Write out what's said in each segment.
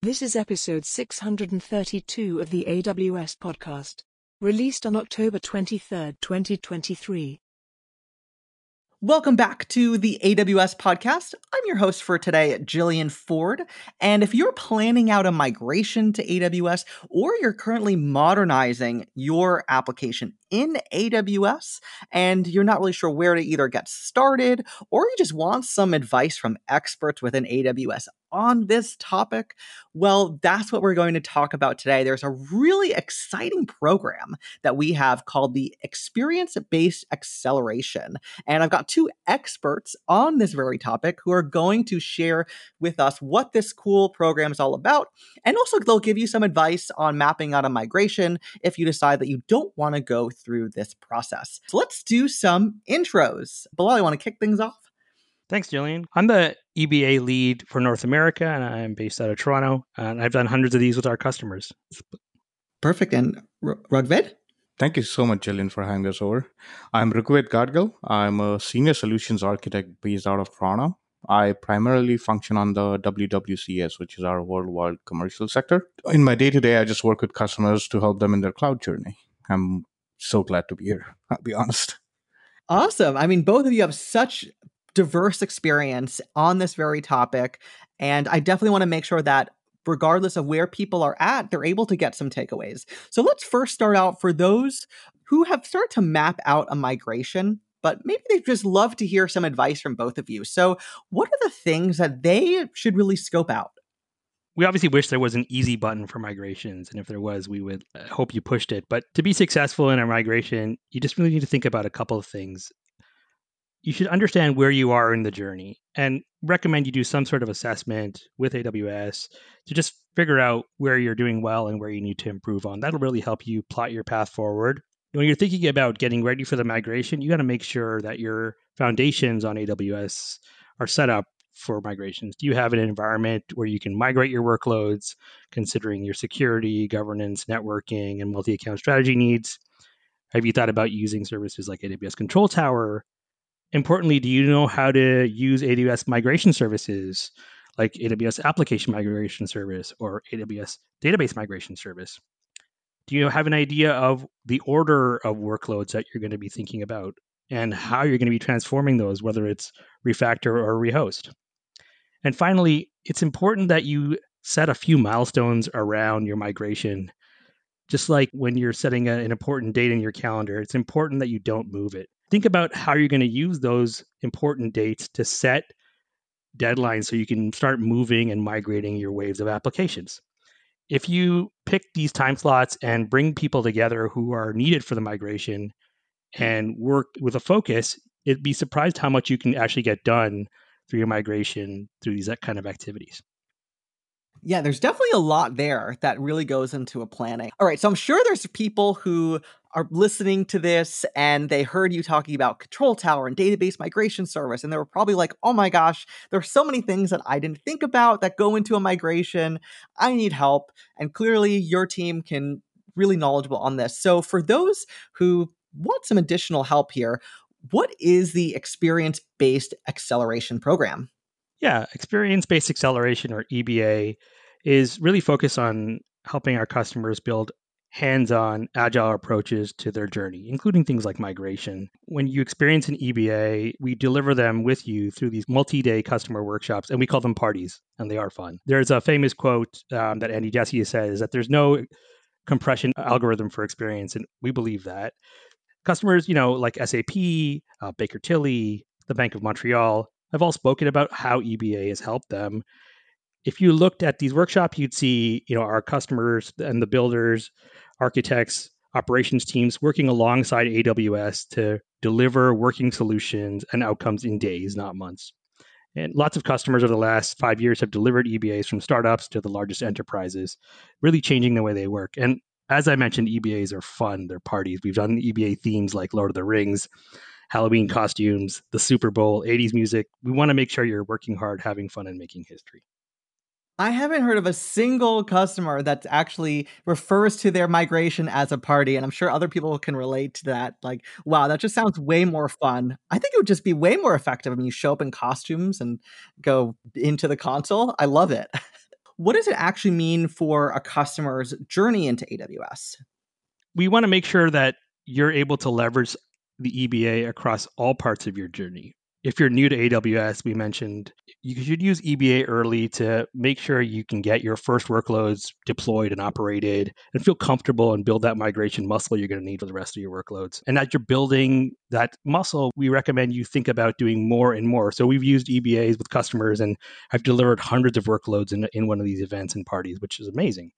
This is episode 632 of the AWS podcast, released on October 23, 2023. Welcome back to the AWS podcast. I'm your host for today, Jillian Ford. And if you're planning out a migration to AWS or you're currently modernizing your application in AWS and you're not really sure where to either get started or you just want some advice from experts within AWS on this topic? Well, that's what we're going to talk about today. There's a really exciting program that we have called the Experience Based Acceleration. And I've got two experts on this very topic who are going to share with us what this cool program is all about. And also, they'll give you some advice on mapping out a migration if you decide that you don't want to go through this process. So let's do some intros. Bilal, you want to kick things off? Thanks, Jillian. I'm the EBA lead for North America, and I'm based out of Toronto. And I've done hundreds of these with our customers. Perfect. And R- Rughved? Thank you so much, Jillian, for having us over. I'm Rughved Gadgil. I'm a senior solutions architect based out of Toronto. I primarily function on the WWCS, which is our worldwide commercial sector. In my day to day, I just work with customers to help them in their cloud journey. I'm so glad to be here, I'll be honest. Awesome. I mean, both of you have such diverse experience on this very topic. And I definitely want to make sure that regardless of where people are at, they're able to get some takeaways. So let's first start out for those who have started to map out a migration, but maybe they'd just love to hear some advice from both of you. So, what are the things that they should really scope out? we obviously wish there was an easy button for migrations and if there was we would uh, hope you pushed it but to be successful in a migration you just really need to think about a couple of things you should understand where you are in the journey and recommend you do some sort of assessment with AWS to just figure out where you're doing well and where you need to improve on. That'll really help you plot your path forward. When you're thinking about getting ready for the migration, you got to make sure that your foundations on AWS are set up for migrations. Do you have an environment where you can migrate your workloads, considering your security, governance, networking, and multi account strategy needs? Have you thought about using services like AWS Control Tower importantly, do you know how to use AWS migration services like AWS Application Migration Service or AWS Database Migration Service? Do you have an idea of the order of workloads that you're going to be thinking about and how you're going to be transforming those, whether it's refactor or rehost? And finally, it's important that you set a few milestones around your migration. Just like when you're setting a, an important date in your calendar, it's important that you don't move it think about how you're going to use those important dates to set deadlines so you can start moving and migrating your waves of applications. If you pick these time slots and bring people together who are needed for the migration and work with a focus, it'd be surprised how much you can actually get done through your migration through these kind of activities. Yeah, there's definitely a lot there that really goes into a planning. All right, so I'm sure there's people who are listening to this and they heard you talking about control tower and database migration service and they were probably like oh my gosh there's so many things that i didn't think about that go into a migration. I need help. And clearly your team can really knowledgeable on this. So for those who want some additional help here what is the experience based acceleration program yeah experience based acceleration or eba is really focused on helping our customers build hands on agile approaches to their journey, including things like migration. When you experience an EBA, we deliver them with you through these multi day customer workshops, and we call them parties, and they are fun. There's a famous quote um, that Andy Jassy says that there's no compression algorithm for experience, and we believe that. Customers, you know, like SAP, uh, Baker Tilly, the Bank of Montreal, have all spoken about how EBA has helped them if you looked at these workshops, you'd see, you know, our customers and the builders, architects, operations teams working alongside AWS to deliver working solutions and outcomes in days, not months. And lots of customers over the last five years have delivered EBAs from startups to the largest enterprises, really changing the way they work. And as I mentioned, EBAs are fun, they're parties. We've done EBA themes like Lord of the Rings, Halloween costumes, the Super Bowl, 80s music. We want to make sure you're working hard, having fun, and making history. I haven't heard of a single customer that actually refers to their migration as a party. And I'm sure other people can relate to that. Like, wow, that just sounds way more fun. I think it would just be way more effective when you show up in costumes and go into the console. I love it. what does it actually mean for a customer's journey into AWS? We want to make sure that you're able to leverage the EBA across all parts of your journey if you're new to AWS, we mentioned you should use EBA early to make sure you can get your first workloads deployed and operated and feel comfortable and build that migration muscle you're going to need for the rest of your workloads. And as you're building that muscle, we recommend you think about doing more and more. So we've used EBAs with customers and I've delivered hundreds of workloads in, in one of these events and parties, which is amazing.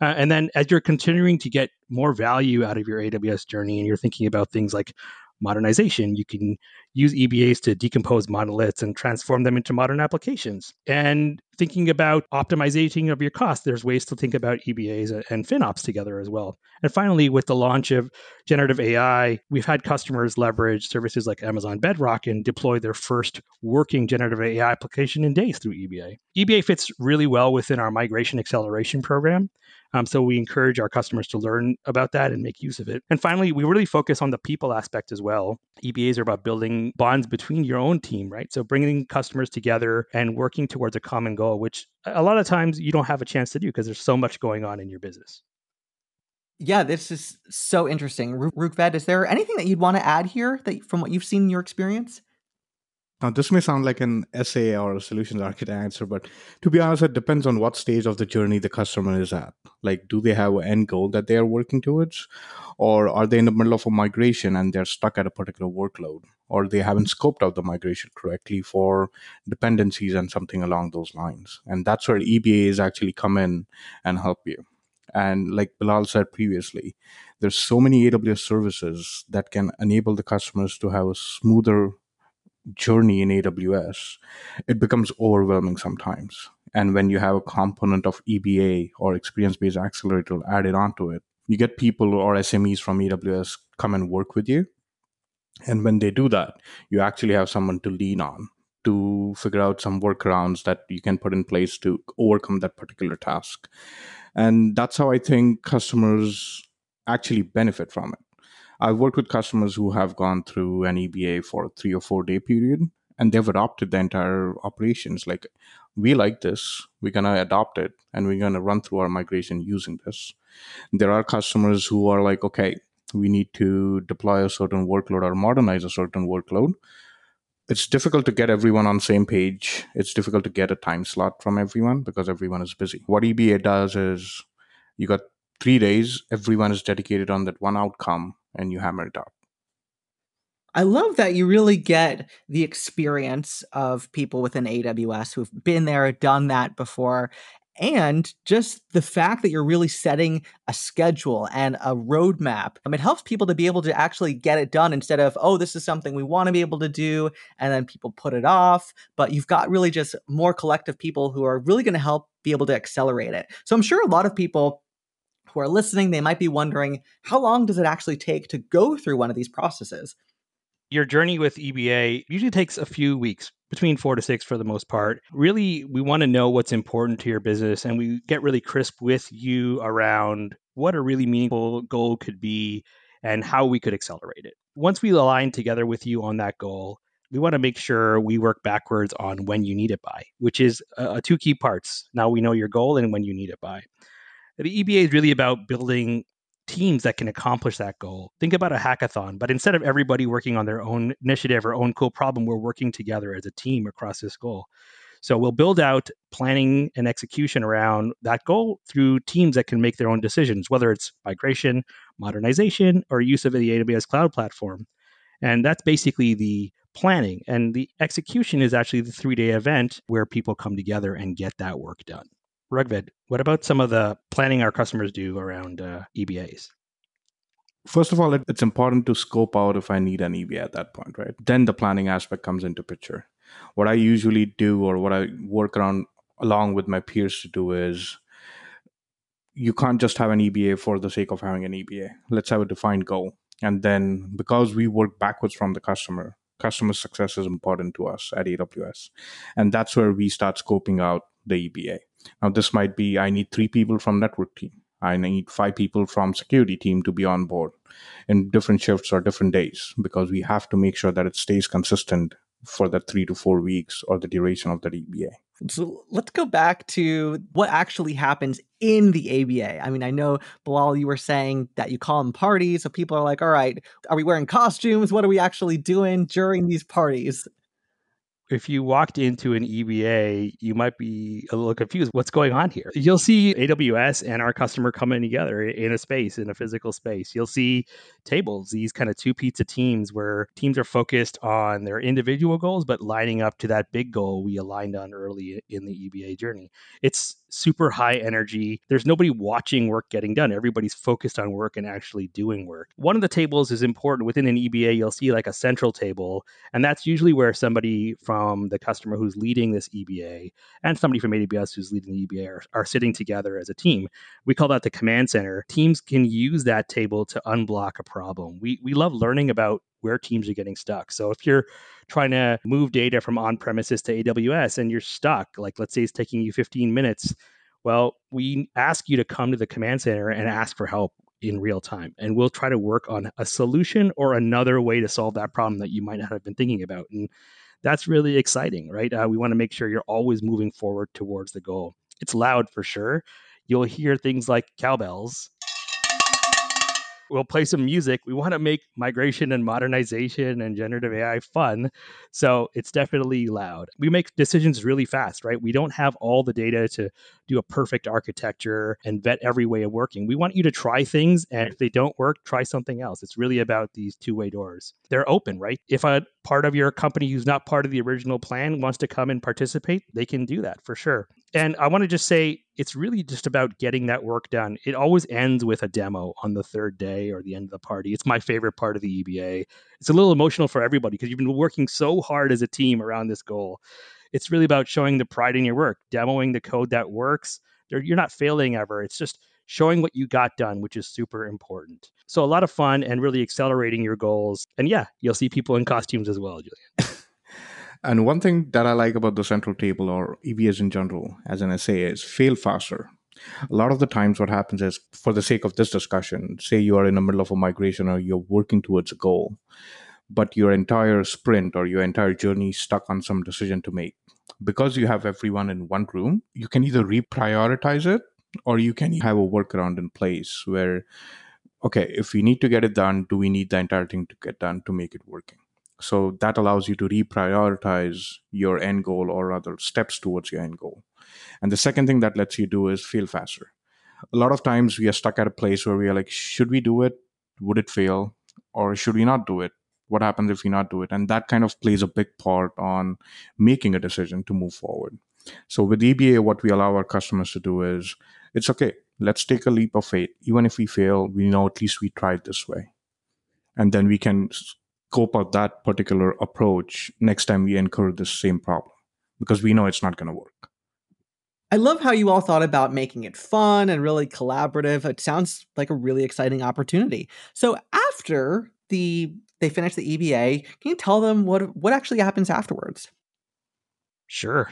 Uh, and then as you're continuing to get more value out of your AWS journey and you're thinking about things like modernization. You can use EBAs to decompose monoliths and transform them into modern applications. And thinking about optimizing of your costs, there's ways to think about EBAs and FinOps together as well. And finally, with the launch of generative AI, we've had customers leverage services like Amazon Bedrock and deploy their first working generative AI application in days through EBA. EBA fits really well within our migration acceleration program. Um, so we encourage our customers to learn about that and make use of it. And finally, we really focus on the people aspect as well. EBAs are about building bonds between your own team, right? So bringing customers together and working towards a common goal, which a lot of times you don't have a chance to do because there's so much going on in your business. Yeah, this is so interesting. Rughved, is there anything that you'd want to add here that from what you've seen in your experience? Now, this may sound like an SA or a solutions architect answer, but to be honest, it depends on what stage of the journey the customer is at. Like, do they have an end goal that they are working towards? Or are they in the middle of a migration and they're stuck at a particular workload? Or they haven't scoped out the migration correctly for dependencies and something along those lines. And that's where EBAs actually come in and help you. And like Bilal said previously, there's so many AWS services that can enable the customers to have a smoother journey in AWS, it becomes overwhelming sometimes. And when you have a component of EBA or experience based accelerator added onto it, you get people or SMEs from AWS come and work with you. And when they do that, you actually have someone to lean on to figure out some workarounds that you can put in place to overcome that particular task. And that's how I think customers actually benefit from it. I've worked with customers who have gone through an EBA for a three or four day period and they've adopted the entire operations. Like, we like this, we're going to adopt it, and we're going to run through our migration using this. There are customers who are like, okay, we need to deploy a certain workload or modernize a certain workload. It's difficult to get everyone on same page. It's difficult to get a time slot from everyone because everyone is busy. What EBA does is you got three days, everyone is dedicated on that one outcome and you hammer it out. I love that you really get the experience of people within AWS who've been there, done that before, and just the fact that you're really setting a schedule and a roadmap. Um, it helps people to be able to actually get it done instead of, oh, this is something we want to be able to do, and then people put it off. But you've got really just more collective people who are really going to help be able to accelerate it. So I'm sure a lot of people who are listening, they might be wondering how long does it actually take to go through one of these processes? Your journey with EBA usually takes a few weeks, between four to six for the most part. Really, we want to know what's important to your business and we get really crisp with you around what a really meaningful goal could be and how we could accelerate it. Once we align together with you on that goal, we want to make sure we work backwards on when you need it by, which is uh, two key parts. Now we know your goal and when you need it by. The EBA is really about building teams that can accomplish that goal. Think about a hackathon, but instead of everybody working on their own initiative or own cool problem, we're working together as a team across this goal. So we'll build out planning and execution around that goal through teams that can make their own decisions, whether it's migration, modernization, or use of the AWS cloud platform. And that's basically the planning. And the execution is actually the three day event where people come together and get that work done. Rughved, what about some of the planning our customers do around uh, EBAs? First of all, it's important to scope out if I need an EBA at that point, right? Then the planning aspect comes into picture. What I usually do or what I work around along with my peers to do is you can't just have an EBA for the sake of having an EBA. Let's have a defined goal. And then because we work backwards from the customer, customer success is important to us at AWS. And that's where we start scoping out the EBA. Now, this might be I need three people from network team. I need five people from security team to be on board in different shifts or different days because we have to make sure that it stays consistent for the three to four weeks or the duration of the EBA. So let's go back to what actually happens in the EBA. I mean, I know, Bilal, you were saying that you call them parties. So people are like, all right, are we wearing costumes? What are we actually doing during these parties? If you walked into an EBA, you might be a little confused. What's going on here? You'll see AWS and our customer coming together in a space, in a physical space. You'll see tables, these kind of two pizza teams where teams are focused on their individual goals, but lining up to that big goal we aligned on early in the EBA journey. It's super high energy. There's nobody watching work getting done. Everybody's focused on work and actually doing work. One of the tables is important within an EBA. You'll see like a central table, and that's usually where somebody from the customer who's leading this EBA and somebody from AWS who's leading the EBA are, are sitting together as a team. We call that the command center. Teams can use that table to unblock a problem. We we love learning about where teams are getting stuck. So if you're trying to move data from on premises to AWS and you're stuck, like let's say it's taking you 15 minutes, well, we ask you to come to the command center and ask for help in real time. And we'll try to work on a solution or another way to solve that problem that you might not have been thinking about. And that's really exciting, right? Uh, we want to make sure you're always moving forward towards the goal. It's loud for sure. You'll hear things like cowbells we'll play some music. We want to make migration and modernization and generative AI fun. So it's definitely loud. We make decisions really fast, right? We don't have all the data to do a perfect architecture and vet every way of working. We want you to try things. And if they don't work, try something else. It's really about these two way doors. They're open, right? If a part of your company who's not part of the original plan wants to come and participate, they can do that for sure. And I want to just say it's really just about getting that work done. It always ends with a demo on the third day or the end of the party. It's my favorite part of the EBA. It's a little emotional for everybody because you've been working so hard as a team around this goal. It's really about showing the pride in your work, demoing the code that works. You're not failing ever. It's just showing what you got done, which is super important. So a lot of fun and really accelerating your goals. And yeah, you'll see people in costumes as well, Jillian. And one thing that I like about the central table or EBAs in general as an SA is fail faster. A lot of the times, what happens is, for the sake of this discussion, say you are in the middle of a migration or you're working towards a goal, but your entire sprint or your entire journey stuck on some decision to make. Because you have everyone in one room, you can either reprioritize it or you can have a workaround in place where, okay, if we need to get it done, do we need the entire thing to get done to make it working? So that allows you to reprioritize your end goal or other steps towards your end goal. And the second thing that lets you do is fail faster. A lot of times we are stuck at a place where we are like, should we do it? Would it fail? Or should we not do it? What happens if we not do it? And that kind of plays a big part on making a decision to move forward. So with EBA, what we allow our customers to do is it's okay. Let's take a leap of faith. Even if we fail, we know at least we tried this way. And then we can scope out that particular approach next time we incur the same problem because we know it's not going to work. I love how you all thought about making it fun and really collaborative. It sounds like a really exciting opportunity. So after the they finish the EBA, can you tell them what what actually happens afterwards? Sure.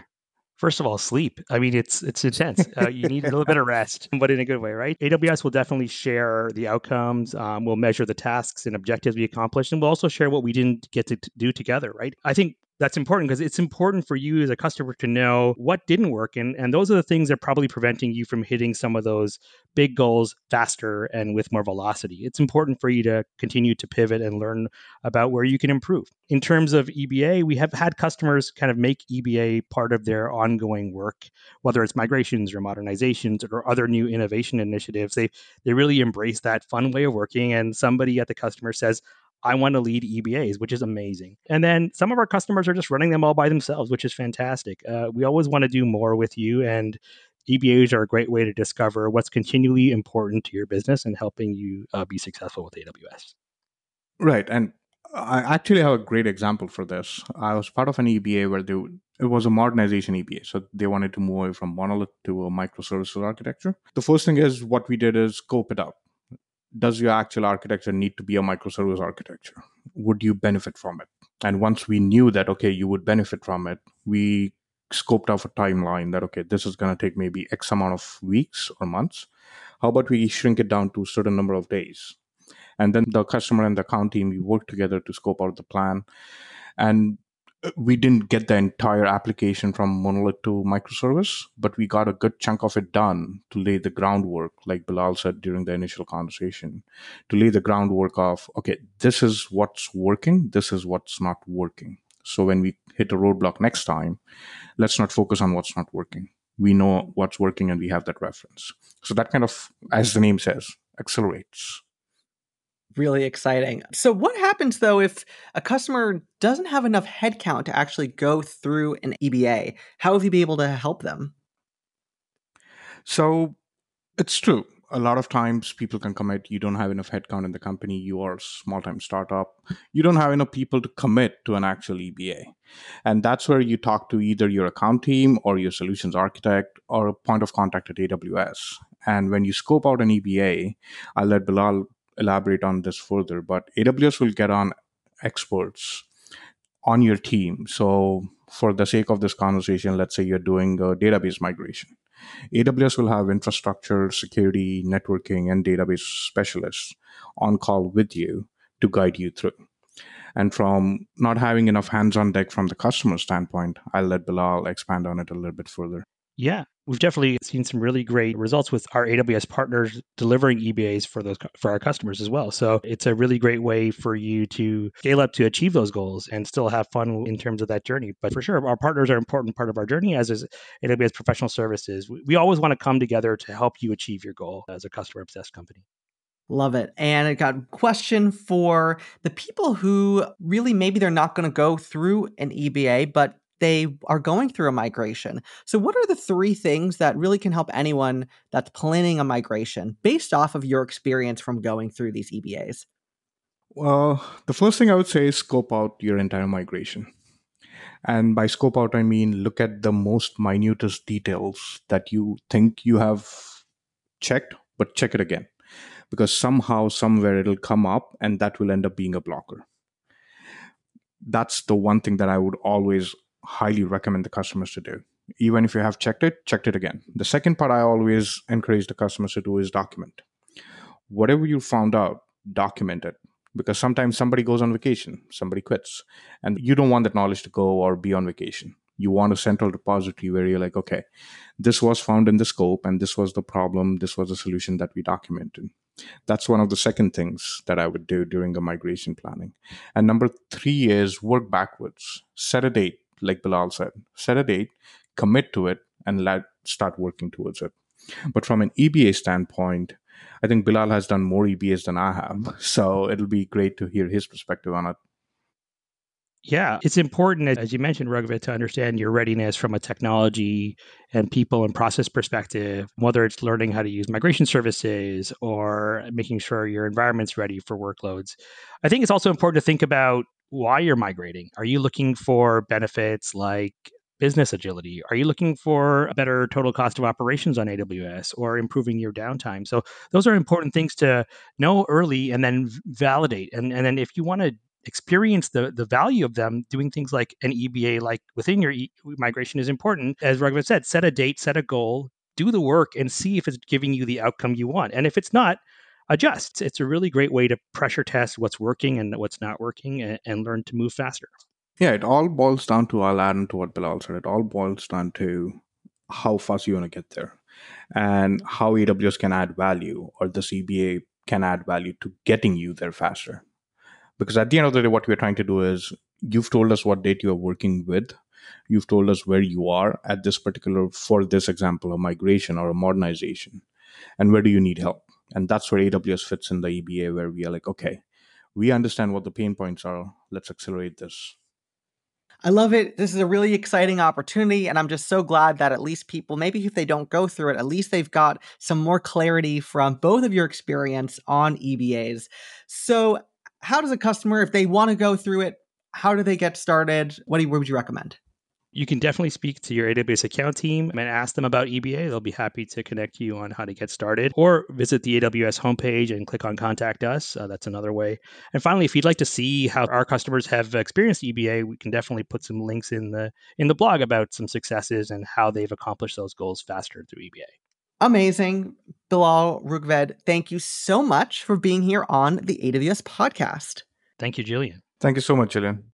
First of all, sleep. I mean, it's it's intense. Uh, you need a little bit of rest, but in a good way, right? AWS will definitely share the outcomes. Um, we'll measure the tasks and objectives we accomplished, and we'll also share what we didn't get to do together, right? I think that's important because it's important for you as a customer to know what didn't work and and those are the things that are probably preventing you from hitting some of those big goals faster and with more velocity. It's important for you to continue to pivot and learn about where you can improve. In terms of EBA we have had customers kind of make EBA part of their ongoing work whether it's migrations or modernizations or other new innovation initiatives. They they really embrace that fun way of working and somebody at the customer says I want to lead EBAs, which is amazing. And then some of our customers are just running them all by themselves, which is fantastic. Uh, we always want to do more with you, and EBAs are a great way to discover what's continually important to your business and helping you uh, be successful with AWS. Right. And I actually have a great example for this. I was part of an EBA where they, it was a modernization EBA. So they wanted to move away from monolith to a microservices architecture. The first thing is what we did is scope it out does your actual architecture need to be a microservice architecture? Would you benefit from it? And once we knew that, okay, you would benefit from it, we scoped out a timeline that, okay, this is going to take maybe X amount of weeks or months. How about we shrink it down to a certain number of days? And then the customer and the account team, we work together to scope out the plan. And we didn't get the entire application from monolith to microservice, but we got a good chunk of it done to lay the groundwork, like Bilal said during the initial conversation, to lay the groundwork of, okay, this is what's working, this is what's not working. So when we hit a roadblock next time, let's not focus on what's not working. We know what's working and we have that reference. So that kind of, as the name says, accelerates really exciting. So, what happens though if a customer doesn't have enough headcount to actually go through an EBA? How have you been able to help them? So, it's true. A lot of times people can commit, you don't have enough headcount in the company, you are a small time startup, you don't have enough people to commit to an actual EBA. And that's where you talk to either your account team or your solutions architect or a point of contact at AWS. And when you scope out an EBA, I'll let Bilal elaborate on this further, but AWS will get on experts on your team. So, for the sake of this conversation, let's say you're doing a database migration. AWS will have infrastructure, security, networking, and database specialists on call with you to guide you through. And from not having enough hands on deck from the customer standpoint, I'll let Bilal expand on it a little bit further. Yeah, we've definitely seen some really great results with our AWS partners delivering EBAs for those for our customers as well. So it's a really great way for you to scale up to achieve those goals and still have fun in terms of that journey. But for sure, our partners are an important part of our journey, as is AWS professional services. We always want to come together to help you achieve your goal as a customer obsessed company. Love it. And I got a question for the people who really maybe they're not going to go through an EBA, but they are going through a migration. So, what are the three things that really can help anyone that's planning a migration based off of your experience from going through these EBAs? Well, the first thing I would say is scope out your entire migration. And by scope out, I mean look at the most minutest details that you think you have checked, but check it again. Because somehow, somewhere, it'll come up and that will end up being a blocker. That's the one thing that I would always highly recommend the customers to do. Even if you have checked it, checked it again. The second part I always encourage the customers to do is document. Whatever you found out, document it. Because sometimes somebody goes on vacation, somebody quits, and you don't want that knowledge to go or be on vacation. You want a central repository where you're like, okay, this was found in the scope, and this was the problem, this was the solution that we documented. That's one of the second things that I would do during a migration planning. And number three is work backwards. Set a date like Bilal said, set a date, commit to it, and let start working towards it. But from an EBA standpoint, I think Bilal has done more EBAs than I have. So it'll be great to hear his perspective on it. Yeah, it's important, as you mentioned, Raghav, to understand your readiness from a technology and people and process perspective, whether it's learning how to use migration services or making sure your environment's ready for workloads. I think it's also important to think about why you're migrating. Are you looking for benefits like business agility? Are you looking for a better total cost of operations on AWS or improving your downtime? So those are important things to know early and then validate. And, and then if you want to experience the, the value of them, doing things like an EBA like within your e- migration is important. As Raghav said, set a date, set a goal, do the work and see if it's giving you the outcome you want. And if it's not, adjust. It's a really great way to pressure test what's working and what's not working and, and learn to move faster. Yeah, it all boils down to, I'll add into what Bilal said, it all boils down to how fast you want to get there and how AWS can add value or the EBA can add value to getting you there faster. Because at the end of the day, what we're trying to do is you've told us what date you're working with. You've told us where you are at this particular, for this example, a migration or a modernization. And where do you need help? And that's where AWS fits in the EBA, where we are like, okay, we understand what the pain points are. Let's accelerate this. I love it. This is a really exciting opportunity. And I'm just so glad that at least people, maybe if they don't go through it, at least they've got some more clarity from both of your experience on EBAs. So, how does a customer, if they want to go through it, how do they get started? What, do would you recommend? You can definitely speak to your AWS account team and ask them about EBA. They'll be happy to connect you on how to get started or visit the AWS homepage and click on contact us. Uh, that's another way. And finally, if you'd like to see how our customers have experienced EBA, we can definitely put some links in the in the blog about some successes and how they've accomplished those goals faster through EBA. Amazing. Bilal Rughved, thank you so much for being here on the AWS podcast. Thank you, Jillian. Thank you so much, Jillian.